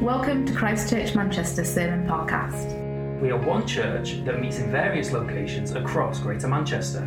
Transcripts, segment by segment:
Welcome to Christ Church Manchester Sermon Podcast. We are one church that meets in various locations across Greater Manchester.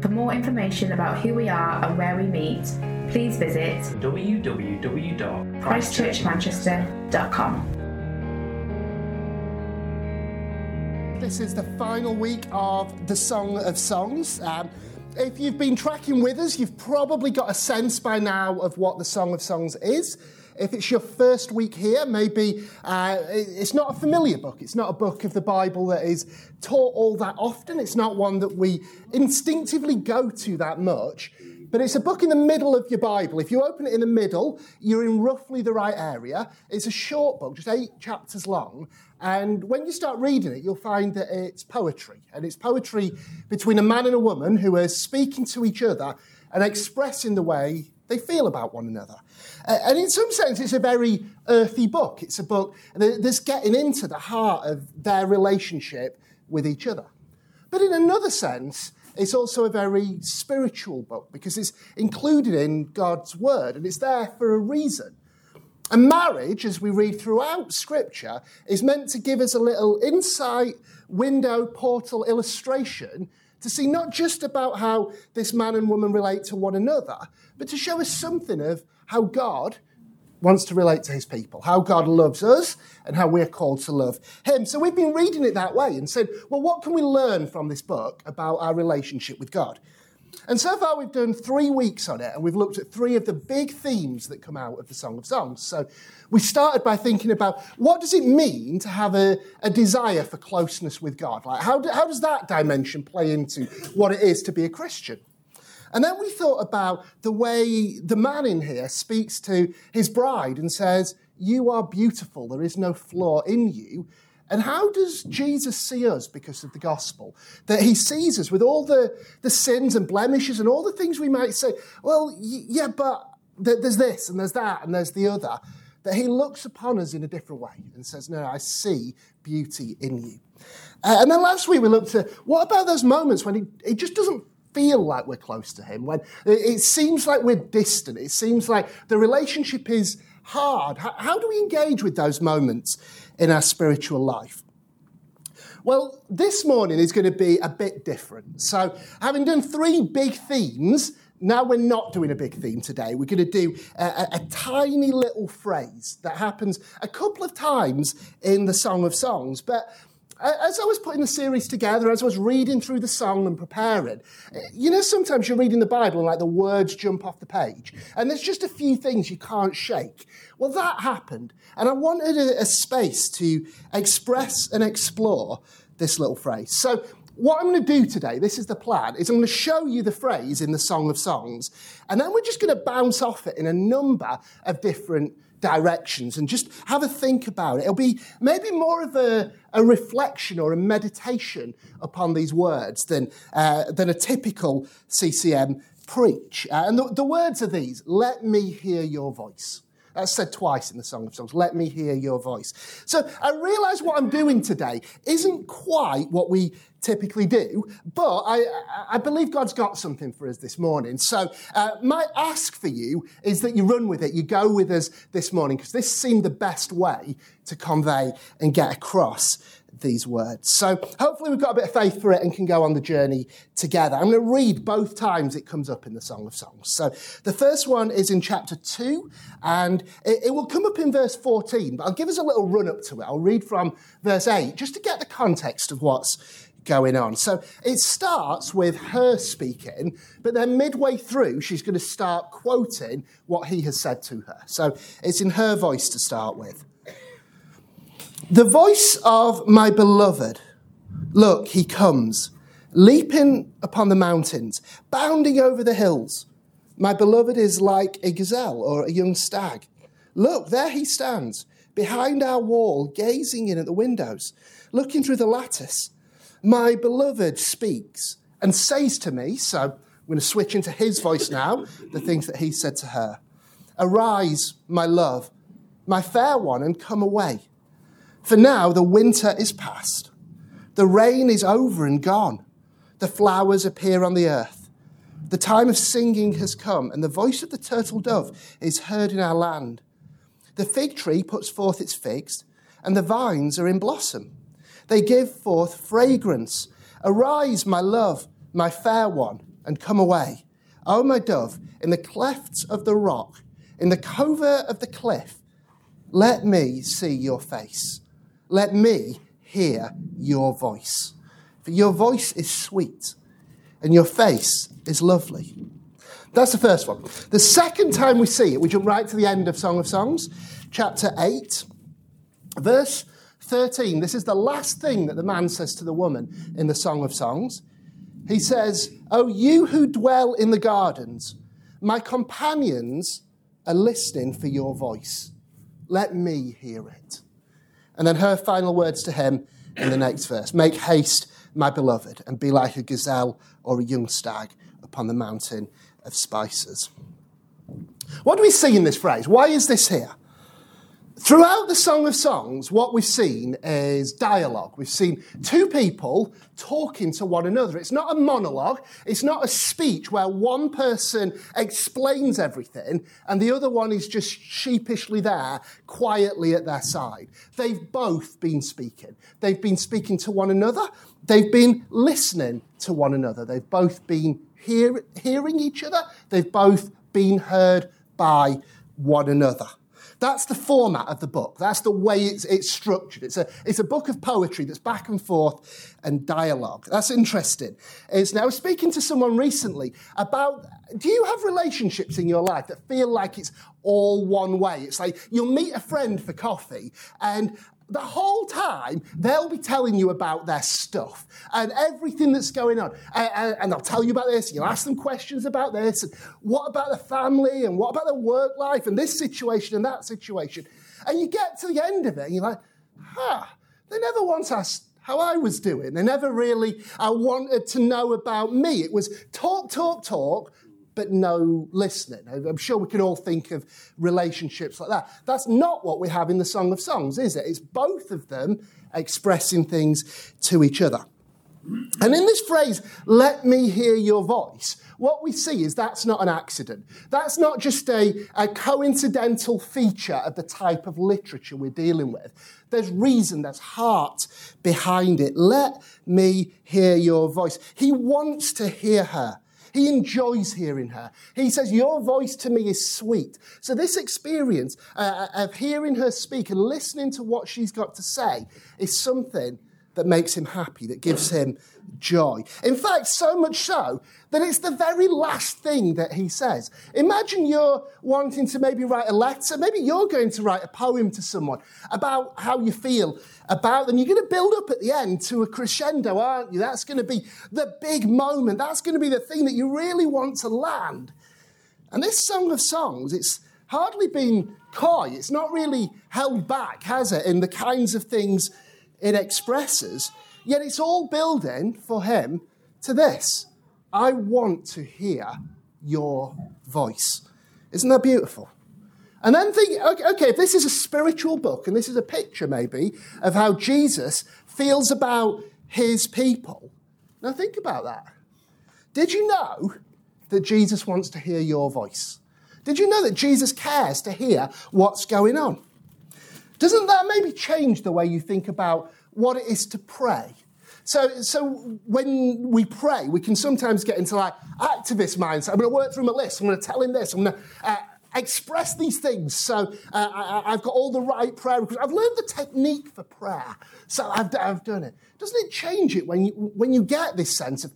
For more information about who we are and where we meet, please visit www.christchurchmanchester.com. This is the final week of the Song of Songs. Um, if you've been tracking with us, you've probably got a sense by now of what the Song of Songs is. If it's your first week here, maybe uh, it's not a familiar book. It's not a book of the Bible that is taught all that often. It's not one that we instinctively go to that much. But it's a book in the middle of your Bible. If you open it in the middle, you're in roughly the right area. It's a short book, just eight chapters long. And when you start reading it, you'll find that it's poetry. And it's poetry between a man and a woman who are speaking to each other and expressing the way they feel about one another. Uh, and in some sense, it's a very earthy book. It's a book that's getting into the heart of their relationship with each other. But in another sense, it's also a very spiritual book because it's included in God's word and it's there for a reason. And marriage, as we read throughout Scripture, is meant to give us a little insight, window, portal, illustration to see not just about how this man and woman relate to one another, but to show us something of how God wants to relate to his people, how God loves us, and how we're called to love him. So we've been reading it that way and said, well, what can we learn from this book about our relationship with God? And so far, we've done three weeks on it, and we've looked at three of the big themes that come out of the Song of Songs. So we started by thinking about what does it mean to have a, a desire for closeness with God? Like, how, do, how does that dimension play into what it is to be a Christian? And then we thought about the way the man in here speaks to his bride and says, You are beautiful, there is no flaw in you. And how does Jesus see us because of the gospel? That he sees us with all the, the sins and blemishes and all the things we might say, well, yeah, but there's this and there's that and there's the other. That he looks upon us in a different way and says, No, I see beauty in you. Uh, and then last week we looked at what about those moments when he, he just doesn't feel like we're close to Him, when it seems like we're distant, it seems like the relationship is hard. How do we engage with those moments in our spiritual life? Well, this morning is going to be a bit different. So, having done three big themes, now we're not doing a big theme today. We're going to do a, a, a, tiny little phrase that happens a couple of times in the Song of Songs. But as I was putting the series together, as I was reading through the song and preparing, you know, sometimes you're reading the Bible and like the words jump off the page, and there's just a few things you can't shake. Well, that happened, and I wanted a, a space to express and explore this little phrase. So, what I'm going to do today, this is the plan, is I'm going to show you the phrase in the Song of Songs, and then we're just going to bounce off it in a number of different directions and just have a think about it. It'll be maybe more of a, a reflection or a meditation upon these words than, uh, than a typical CCM preach. Uh, and the, the words are these let me hear your voice. That's said twice in the Song of Songs. Let me hear your voice. So I realize what I'm doing today isn't quite what we typically do, but I, I believe God's got something for us this morning. So uh, my ask for you is that you run with it, you go with us this morning, because this seemed the best way to convey and get across these words. So hopefully we've got a bit of faith for it and can go on the journey together. I'm going to read both times it comes up in the Song of Songs. So the first one is in chapter 2 and it, it will come up in verse 14, but I'll give us a little run up to it. I'll read from verse 8 just to get the context of what's going on. So it starts with her speaking, but then midway through, she's going to start quoting what he has said to her. So it's in her voice to start with. The voice of my beloved, look, he comes, leaping upon the mountains, bounding over the hills. My beloved is like a gazelle or a young stag. Look, there he stands, behind our wall, gazing in at the windows, looking through the lattice. My beloved speaks and says to me, so I'm going to switch into his voice now, the things that he said to her Arise, my love, my fair one, and come away. For now the winter is past, the rain is over and gone, the flowers appear on the earth. The time of singing has come, and the voice of the turtle dove is heard in our land. The fig tree puts forth its figs, and the vines are in blossom. They give forth fragrance. Arise, my love, my fair one, and come away. O my dove, in the clefts of the rock, in the covert of the cliff, let me see your face. Let me hear your voice. For your voice is sweet, and your face is lovely. That's the first one. The second time we see it, we jump right to the end of Song of Songs, chapter 8, verse 13. This is the last thing that the man says to the woman in the Song of Songs. He says, Oh, you who dwell in the gardens, my companions are listening for your voice. Let me hear it. And then her final words to him in the next verse Make haste, my beloved, and be like a gazelle or a young stag upon the mountain of spices. What do we see in this phrase? Why is this here? Throughout the Song of Songs, what we've seen is dialogue. We've seen two people talking to one another. It's not a monologue, it's not a speech where one person explains everything and the other one is just sheepishly there, quietly at their side. They've both been speaking. They've been speaking to one another, they've been listening to one another, they've both been hear, hearing each other, they've both been heard by one another. That's the format of the book. That's the way it's, it's structured. It's a, it's a book of poetry that's back and forth and dialogue. That's interesting. Is now speaking to someone recently about do you have relationships in your life that feel like it's all one way? It's like you'll meet a friend for coffee and the whole time they'll be telling you about their stuff and everything that's going on and, and, they'll tell you about this and you'll ask them questions about this and what about the family and what about the work life and this situation and that situation and you get to the end of it and you're like huh they never once asked how I was doing. They never really I wanted to know about me. It was talk, talk, talk, but no listening. I'm sure we can all think of relationships like that. That's not what we have in the Song of Songs, is it? It's both of them expressing things to each other. And in this phrase, let me hear your voice, what we see is that's not an accident. That's not just a, a coincidental feature of the type of literature we're dealing with. There's reason, there's heart behind it. Let me hear your voice. He wants to hear her. He enjoys hearing her. He says, Your voice to me is sweet. So, this experience uh, of hearing her speak and listening to what she's got to say is something that makes him happy, that gives him joy. In fact, so much so that it's the very last thing that he says. Imagine you're wanting to maybe write a letter, maybe you're going to write a poem to someone about how you feel about them. You're going to build up at the end to a crescendo, aren't you? That's going to be the big moment. That's going to be the thing that you really want to land. And this Song of Songs, it's hardly been coy. It's not really held back, has it, in the kinds of things it expresses. Yet it's all building for him to this I want to hear your voice. Isn't that beautiful? And then think, okay, if this is a spiritual book and this is a picture maybe of how Jesus feels about his people, now think about that. Did you know that Jesus wants to hear your voice? Did you know that Jesus cares to hear what's going on? Doesn't that maybe change the way you think about what it is to pray? So, so when we pray, we can sometimes get into like activist mindset. I'm going to work through my list. I'm going to tell him this. I'm going to uh, express these things. So uh, I, have got all the right prayer because I've learned the technique for prayer. So I've, I've done it. Doesn't it change it when you, when you get this sense of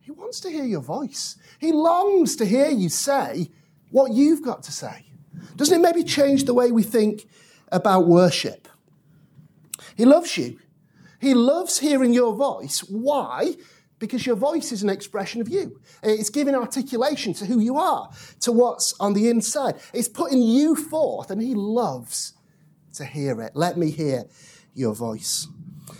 he wants to hear your voice? He longs to hear you say what you've got to say. Doesn't it maybe change the way we think about worship? He loves you. He loves hearing your voice. Why? Because your voice is an expression of you. It's giving articulation to who you are, to what's on the inside. It's putting you forth, and He loves to hear it. Let me hear your voice.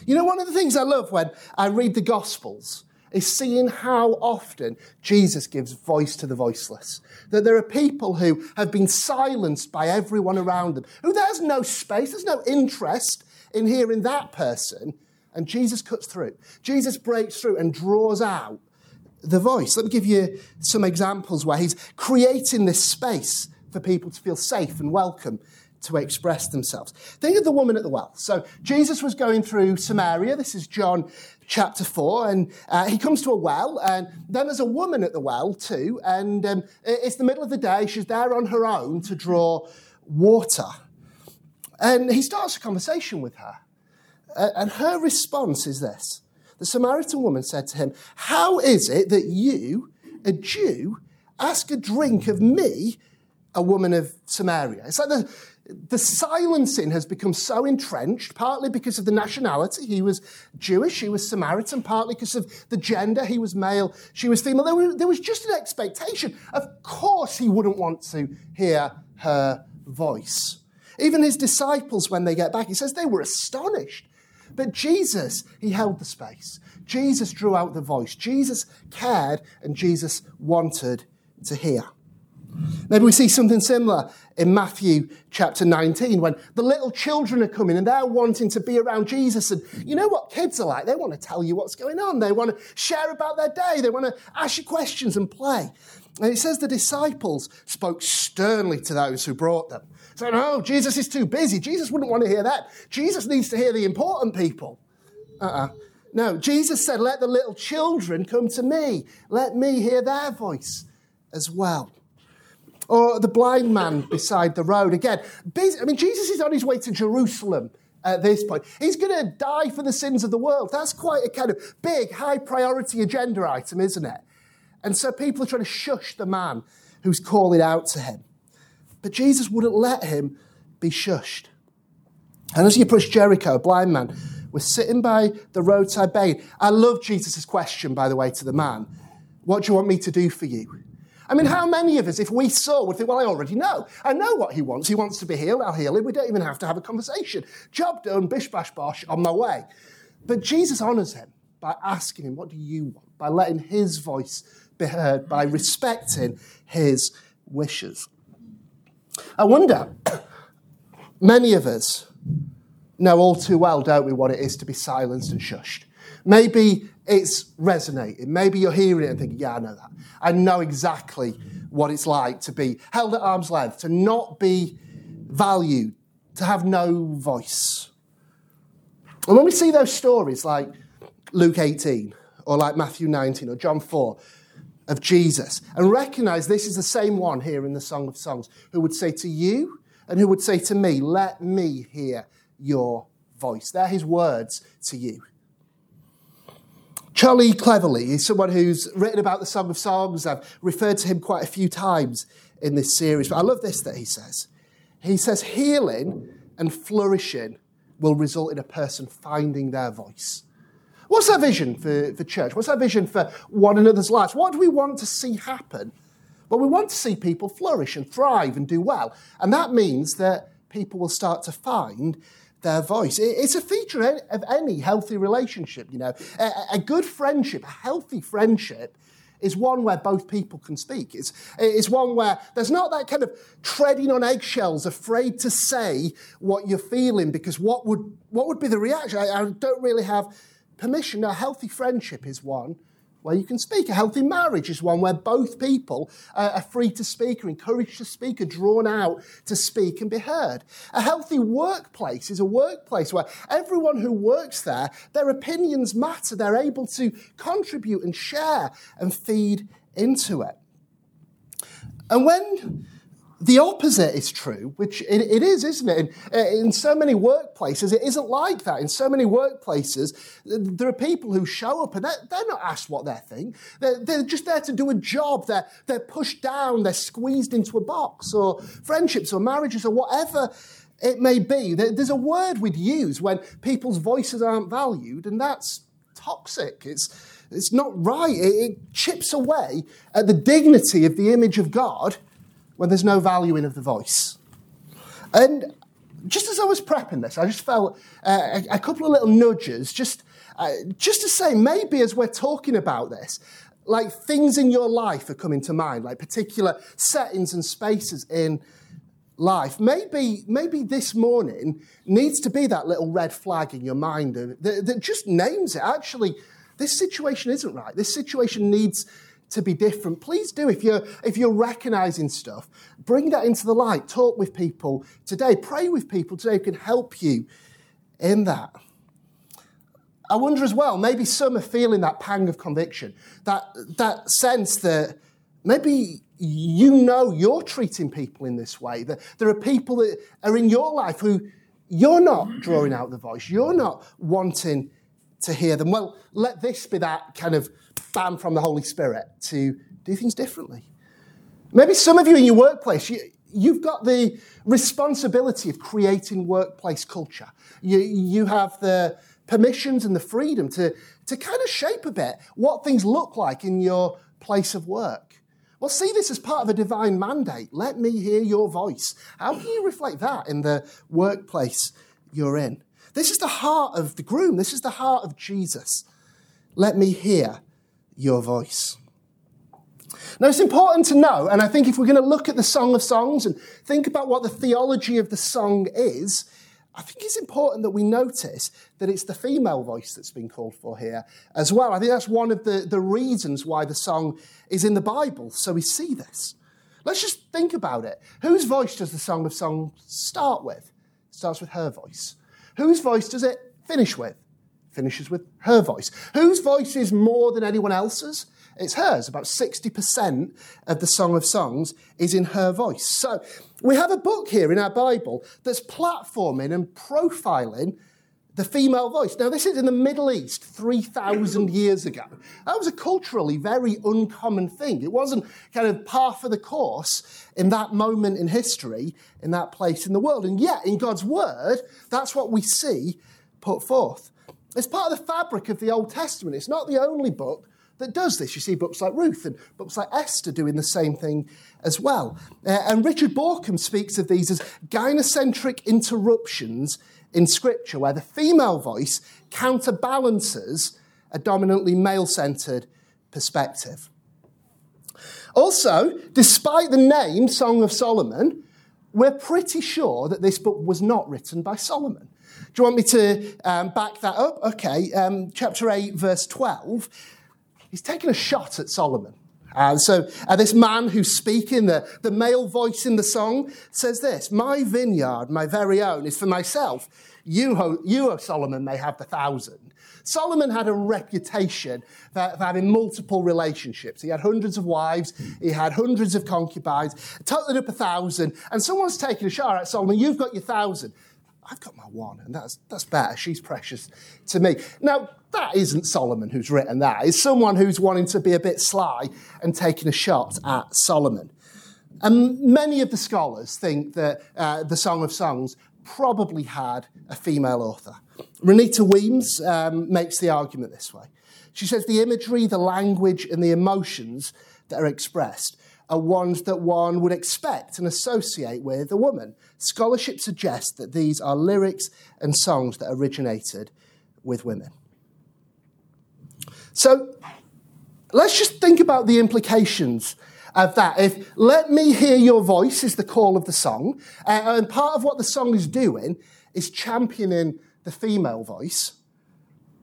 You know, one of the things I love when I read the Gospels is seeing how often Jesus gives voice to the voiceless. That there are people who have been silenced by everyone around them, who there's no space, there's no interest in hearing that person. And Jesus cuts through. Jesus breaks through and draws out the voice. Let me give you some examples where he's creating this space for people to feel safe and welcome to express themselves. Think of the woman at the well. So Jesus was going through Samaria. This is John chapter 4, and uh, he comes to a well, and then there's a woman at the well too, and um, it's the middle of the day. She's there on her own to draw water. And he starts a conversation with her. And her response is this The Samaritan woman said to him, How is it that you, a Jew, ask a drink of me, a woman of Samaria? It's like the, the silencing has become so entrenched, partly because of the nationality. He was Jewish, she was Samaritan, partly because of the gender. He was male, she was female. There was, there was just an expectation. Of course, he wouldn't want to hear her voice. Even his disciples, when they get back, he says they were astonished. But Jesus, he held the space. Jesus drew out the voice. Jesus cared and Jesus wanted to hear. Maybe we see something similar in Matthew chapter 19 when the little children are coming and they're wanting to be around Jesus. And you know what kids are like? They want to tell you what's going on. They want to share about their day. They want to ask you questions and play. And it says the disciples spoke sternly to those who brought them. So, no, Jesus is too busy. Jesus wouldn't want to hear that. Jesus needs to hear the important people. Uh uh-uh. uh No, Jesus said, Let the little children come to me. Let me hear their voice as well. Or the blind man beside the road. Again, busy. I mean, Jesus is on his way to Jerusalem at this point. He's going to die for the sins of the world. That's quite a kind of big, high priority agenda item, isn't it? And so people are trying to shush the man who's calling out to him. But Jesus wouldn't let him be shushed. And as he approached Jericho, a blind man was sitting by the roadside begging. I love Jesus' question, by the way, to the man What do you want me to do for you? I mean, how many of us, if we saw, would think, well, I already know. I know what he wants. He wants to be healed. I'll heal him. We don't even have to have a conversation. Job done, bish bash bosh, on my way. But Jesus honors him by asking him, what do you want? By letting his voice be heard, by respecting his wishes. I wonder, many of us know all too well, don't we, what it is to be silenced and shushed. Maybe it's resonating. Maybe you're hearing it and thinking, yeah, I know that. I know exactly what it's like to be held at arm's length, to not be valued, to have no voice. And when we see those stories like Luke 18 or like Matthew 19 or John 4 of Jesus and recognize this is the same one here in the Song of Songs who would say to you and who would say to me, Let me hear your voice. They're his words to you. Charlie Cleverly is someone who's written about the Song of Songs. I've referred to him quite a few times in this series, but I love this that he says. He says, Healing and flourishing will result in a person finding their voice. What's our vision for, for church? What's our vision for one another's lives? What do we want to see happen? Well, we want to see people flourish and thrive and do well. And that means that people will start to find their voice. It's a feature of any healthy relationship, you know. A, good friendship, a healthy friendship, is one where both people can speak. It's, it's one where there's not that kind of treading on eggshells, afraid to say what you're feeling because what would, what would be the reaction? I, I don't really have permission. A healthy friendship is one where you can speak. A healthy marriage is one where both people uh, are free to speak, are encouraged to speak, are drawn out to speak and be heard. A healthy workplace is a workplace where everyone who works there, their opinions matter. They're able to contribute and share and feed into it. And when the opposite is true, which it, it is, isn't it? In, uh, in, so many workplaces, it isn't like that. In so many workplaces, there are people who show up and they're, they're not asked what they think. They're, they're, just there to do a job. They're, they're pushed down, they're squeezed into a box, or friendships or marriages or whatever it may be. There's a word we'd use when people's voices aren't valued, and that's toxic. It's, it's not right. It, it chips away at the dignity of the image of God when there's no valuing of the voice. And just as I was prepping this, I just felt uh, a, a, couple of little nudges, just, uh, just to say, maybe as we're talking about this, like things in your life are coming to mind, like particular settings and spaces in life. Maybe, maybe this morning needs to be that little red flag in your mind that, that just names it. Actually, this situation isn't right. This situation needs to be different, please do. If you're, if you're recognizing stuff, bring that into the light. Talk with people today. Pray with people today who can help you in that. I wonder as well, maybe some are feeling that pang of conviction, that, that sense that maybe you know you're treating people in this way, that there are people that are in your life who you're not drawing out the voice, you're not wanting to hear them. Well, let this be that kind of bam from the Holy Spirit to do things differently. Maybe some of you in your workplace, you, you've got the responsibility of creating workplace culture. You, you have the permissions and the freedom to, to kind of shape a bit what things look like in your place of work. Well, see this as part of a divine mandate. Let me hear your voice. How can you reflect that in the workplace you're in? This is the heart of the groom. This is the heart of Jesus. Let me hear your voice. Now, it's important to know, and I think if we're going to look at the Song of Songs and think about what the theology of the song is, I think it's important that we notice that it's the female voice that's been called for here as well. I think that's one of the, the reasons why the song is in the Bible, so we see this. Let's just think about it. Whose voice does the Song of Songs start with? It starts with her voice. Whose voice does it finish with? Finishes with her voice. Whose voice is more than anyone else's? It's hers. About 60% of the Song of Songs is in her voice. So we have a book here in our Bible that's platforming and profiling the female voice. Now, this is in the Middle East 3,000 years ago. That was a culturally very uncommon thing. It wasn't kind of par for the course in that moment in history, in that place in the world. And yet, in God's word, that's what we see put forth. It's part of the fabric of the Old Testament. It's not the only book that does this. You see books like Ruth and books like Esther doing the same thing as well. Uh, and Richard Bauckham speaks of these as gynocentric interruptions in Scripture, where the female voice counterbalances a dominantly male centered perspective. Also, despite the name Song of Solomon, we're pretty sure that this book was not written by Solomon. Do you want me to um, back that up? Okay, um, chapter 8, verse 12 he's taking a shot at Solomon. And so uh, this man who's speaking, the, the male voice in the song, says this My vineyard, my very own, is for myself. You, you, Solomon, may have the thousand. Solomon had a reputation for, for, having multiple relationships. He had hundreds of wives, he had hundreds of concubines, totaled up a thousand, and someone's taking a shot at Solomon, you've got your thousand. I've got my one, and that's, that's better. She's precious to me. Now, that isn't Solomon who's written that. It's someone who's wanting to be a bit sly and taking a shot at Solomon. And many of the scholars think that uh, the Song of Songs probably had a female author. Renita Weems um, makes the argument this way. She says the imagery, the language, and the emotions that are expressed are ones that one would expect and associate with a woman. Scholarship suggests that these are lyrics and songs that originated with women. So let's just think about the implications of that. If let me hear your voice is the call of the song, uh, and part of what the song is doing is championing the female voice.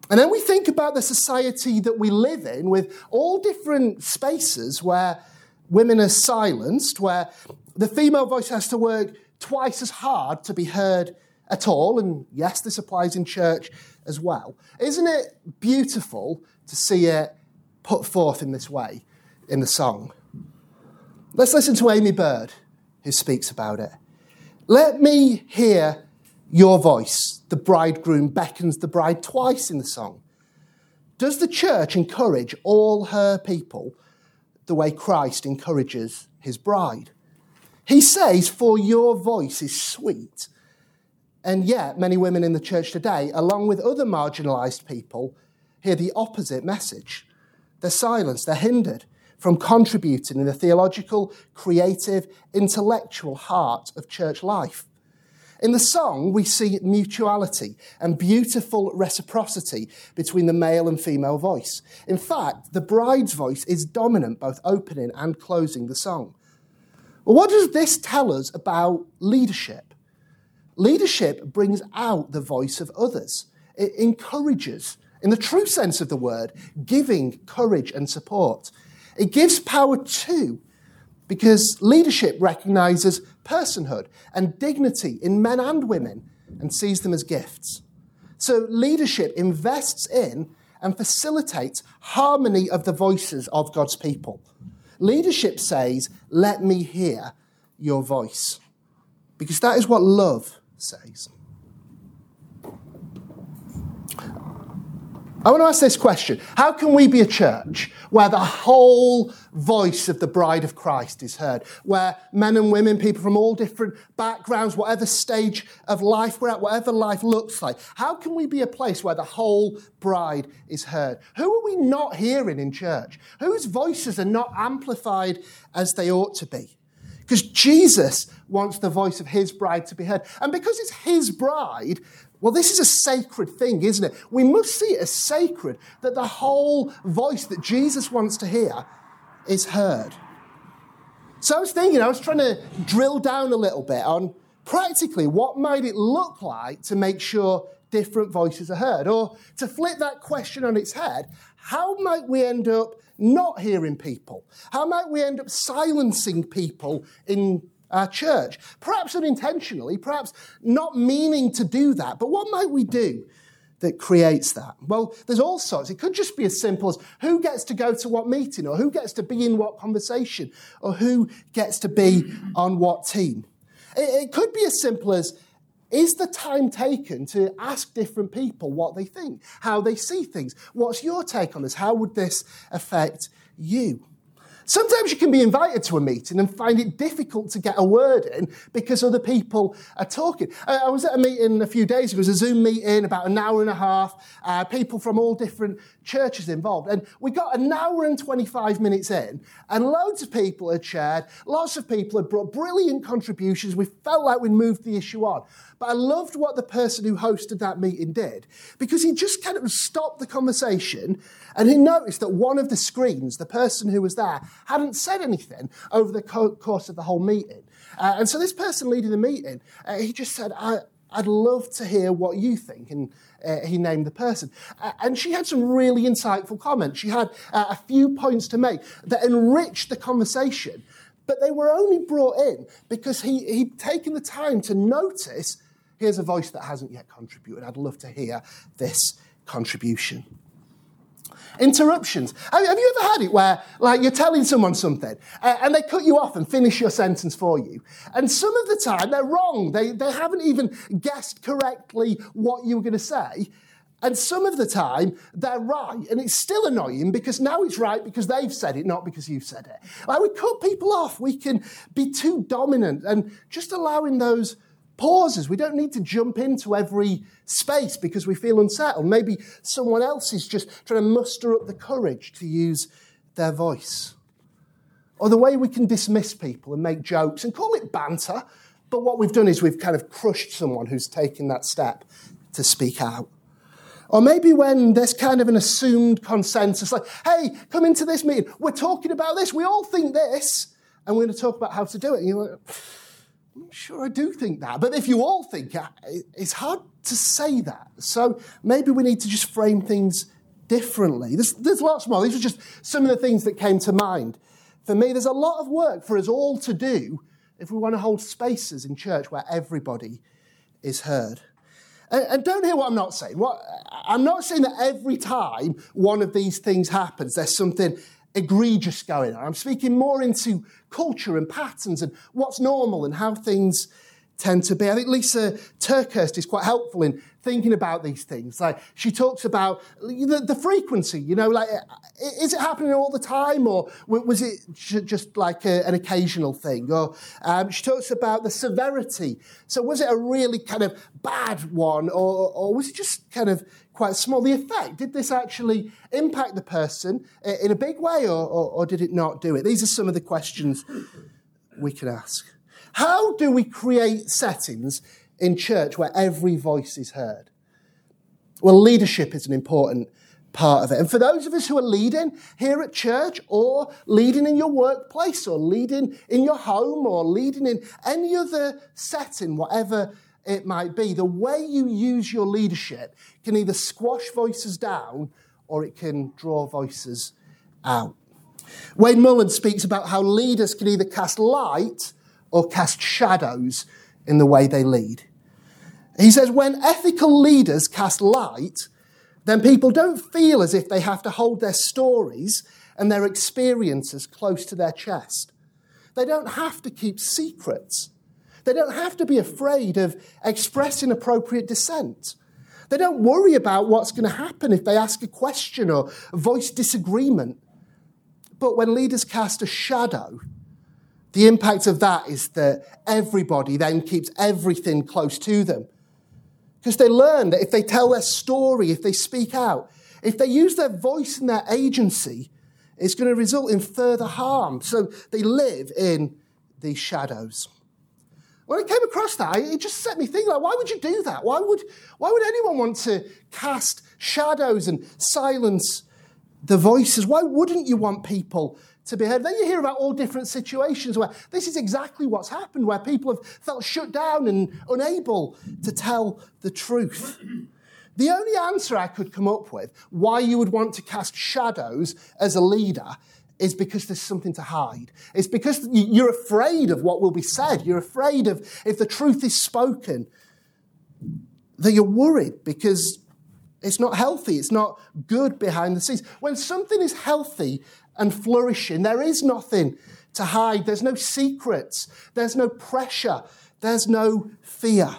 And then we think about the society that we live in with all different spaces where women are silenced, where the female voice has to work twice as hard to be heard at all. And yes, this applies in church as well. Isn't it beautiful to see it put forth in this way in the song? Let's listen to Aimee Byrd, who speaks about it. Let me hear your voice. The bridegroom beckons the bride twice in the song. Does the church encourage all her people the way Christ encourages his bride. He says, For your voice is sweet. And yet, many women in the church today, along with other marginalized people, hear the opposite message. They're silenced, they're hindered from contributing in the theological, creative, intellectual heart of church life. In the song, we see mutuality and beautiful reciprocity between the male and female voice. In fact, the bride's voice is dominant, both opening and closing the song. Well, what does this tell us about leadership? Leadership brings out the voice of others, it encourages, in the true sense of the word, giving courage and support. It gives power too, because leadership recognizes personhood and dignity in men and women and sees them as gifts. So leadership invests in and facilitates harmony of the voices of God's people. Leadership says, Let me hear your voice. Because that is what love says. I want to ask this question How can we be a church where the whole voice of the bride of Christ is heard? Where men and women, people from all different backgrounds, whatever stage of life we're at, whatever life looks like, how can we be a place where the whole bride is heard? Who are we not hearing in church? Whose voices are not amplified as they ought to be? Because Jesus wants the voice of his bride to be heard. And because it's his bride, well, this is a sacred thing, isn't it? We must see it as sacred that the whole voice that Jesus wants to hear is heard. So I was thinking, I was trying to drill down a little bit on practically what might it look like to make sure different voices are heard? Or to flip that question on its head, how might we end up not hearing people? How might we end up silencing people in our church. Perhaps unintentionally, perhaps not meaning to do that, but what might we do that creates that? Well, there's all sorts. It could just be as simple as who gets to go to what meeting, or who gets to be in what conversation, or who gets to be on what team. It, it could be as simple as is the time taken to ask different people what they think, how they see things? What's your take on this? How would this affect you? Sometimes you can be invited to a meeting and find it difficult to get a word in because other people are talking. I was at a meeting a few days ago, it was a Zoom meeting, about an hour and a half, uh, people from all different churches involved. And we got an hour and 25 minutes in, and loads of people had shared, lots of people had brought brilliant contributions. We felt like we'd moved the issue on. But I loved what the person who hosted that meeting did because he just kind of stopped the conversation and he noticed that one of the screens, the person who was there, hadn't said anything over the course of the whole meeting. Uh, and so this person leading the meeting, uh, he just said, I, I'd love to hear what you think. And uh, he named the person. Uh, and she had some really insightful comments. She had uh, a few points to make that enriched the conversation, but they were only brought in because he, he'd taken the time to notice Here's a voice that hasn't yet contributed. I'd love to hear this contribution. Interruptions. Have you ever had it where, like, you're telling someone something uh, and they cut you off and finish your sentence for you? And some of the time they're wrong. They, they haven't even guessed correctly what you were going to say. And some of the time, they're right. And it's still annoying because now it's right because they've said it, not because you've said it. Like we cut people off. We can be too dominant and just allowing those pauses. We don't need to jump into every space because we feel unsettled. Maybe someone else is just trying to muster up the courage to use their voice. Or the way we can dismiss people and make jokes and call it banter, but what we've done is we've kind of crushed someone who's taken that step to speak out. Or maybe when there's kind of an assumed consensus, like, hey, come into this meeting, we're talking about this, we all think this, and we're going to talk about how to do it. And you're like, I'm sure I do think that. But if you all think that, it's hard to say that. So maybe we need to just frame things differently. There's, there's lots more. These are just some of the things that came to mind. For me, there's a lot of work for us all to do if we want to hold spaces in church where everybody is heard. And, and don't hear what I'm not saying. What, I'm not saying that every time one of these things happens, there's something egregious going on. I'm speaking more into culture and patterns and what's normal and how things tend to be. I think Lysa TerKeurst is quite helpful in thinking about these things. Like she talks about the, the, frequency, you know, like is it happening all the time or was it just like a, an occasional thing? Or um, she talks about the severity. So was it a really kind of bad one or, or was it just kind of quite small. The effect, did this actually impact the person in a big way or, or, or did it not do it? These are some of the questions we can ask. How do we create settings in church where every voice is heard? Well, leadership is an important part of it. And for those of us who are leading here at church or leading in your workplace or leading in your home or leading in any other setting, whatever it might be, the way you use your leadership can either squash voices down or it can draw voices out. Wade Mullen speaks about how leaders can either cast light or cast shadows in the way they lead. He says when ethical leaders cast light, then people don't feel as if they have to hold their stories and their experiences close to their chest. They don't have to keep secrets. They don't have to be afraid of expressing appropriate dissent. They don't worry about what's going to happen if they ask a question or voice disagreement. But when leaders cast a shadow, the impact of that is that everybody then keeps everything close to them. Because they learn that if they tell their story, if they speak out, if they use their voice and their agency, it's going to result in further harm. So they live in these shadows. When I came across that, it just set me thinking, like, why would you do that? Why would, why would anyone want to cast shadows and silence the voices. Why wouldn't you want people to be heard? Then you hear about all different situations where this is exactly what's happened, where people have felt shut down and unable to tell the truth. The only answer I could come up with why you would want to cast shadows as a leader is because there's something to hide. It's because you're afraid of what will be said. You're afraid of if the truth is spoken, that you're worried because it's not healthy. It's not good behind the scenes. When something is healthy and flourishing, there is nothing to hide. There's no secrets. There's no pressure. There's no fear.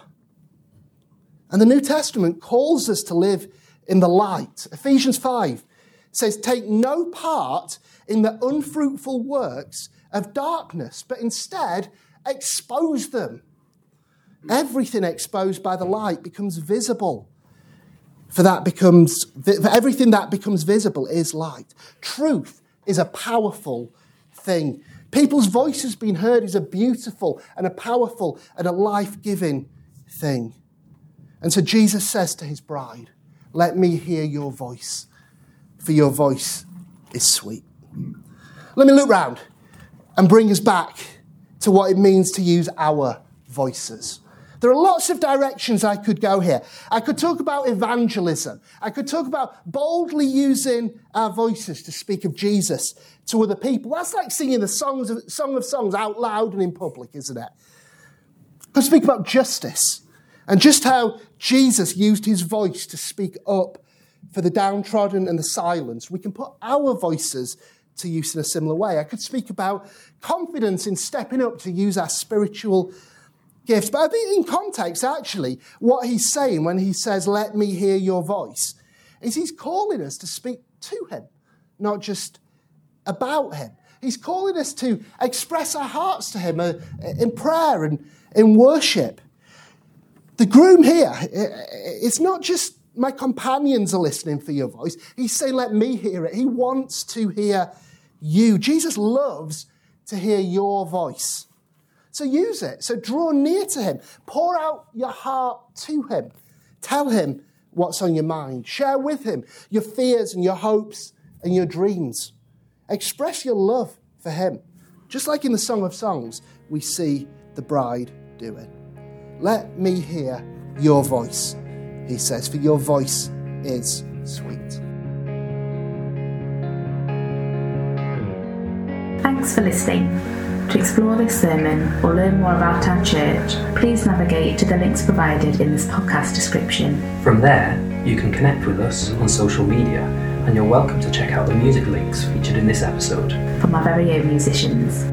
And the New Testament calls us to live in the light. Ephesians 5 says, Take no part in the unfruitful works of darkness, but instead expose them. Everything exposed by the light becomes visible for that becomes for everything that becomes visible is light truth is a powerful thing. People's voices being heard is a beautiful and a powerful and a life-giving thing. And so jesus says to his bride let me hear your voice for your voice is sweet. Let me look round and bring us back to what it means to use our voices there are lots of directions I could go here. I could talk about evangelism. I could talk about boldly using our voices to speak of Jesus to other people. That's like singing the songs of, Song of Songs out loud and in public, isn't it? I could speak about justice and just how Jesus used his voice to speak up for the downtrodden and the silenced. We can put our voices to use in a similar way. I could speak about confidence in stepping up to use our spiritual gifts. But I think in context, actually, what he's saying when he says, Let me hear your voice, is he's calling us to speak to him, not just about him. He's calling us to express our hearts to him uh, in prayer and in worship. The groom here, it's not just my companions are listening for your voice. He's saying, Let me hear it. He wants to hear you. Jesus loves to hear your voice. So use it. So draw near to Him. Pour out your heart to Him. Tell Him what's on your mind. Share with Him your fears and your hopes and your dreams. Express your love for Him. Just like in the Song of Songs, we see the bride do it. Let me hear your voice, he says, for your voice is sweet. Thanks for listening. To explore this sermon or learn more about our church, please navigate to the links provided in this podcast description. From there, you can connect with us on social media, and you're welcome to check out the music links featured in this episode from our very own musicians.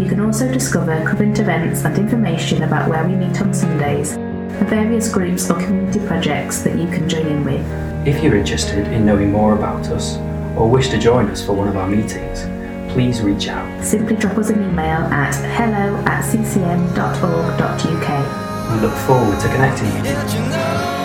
You can also discover current events and information about where we meet on Sundays and various groups or community projects that you can join in with. If you're interested in knowing more about us or wish to join us for one of our meetings, please reach out. Simply drop us an email at hello at ccm.org.uk. We look forward to connecting you.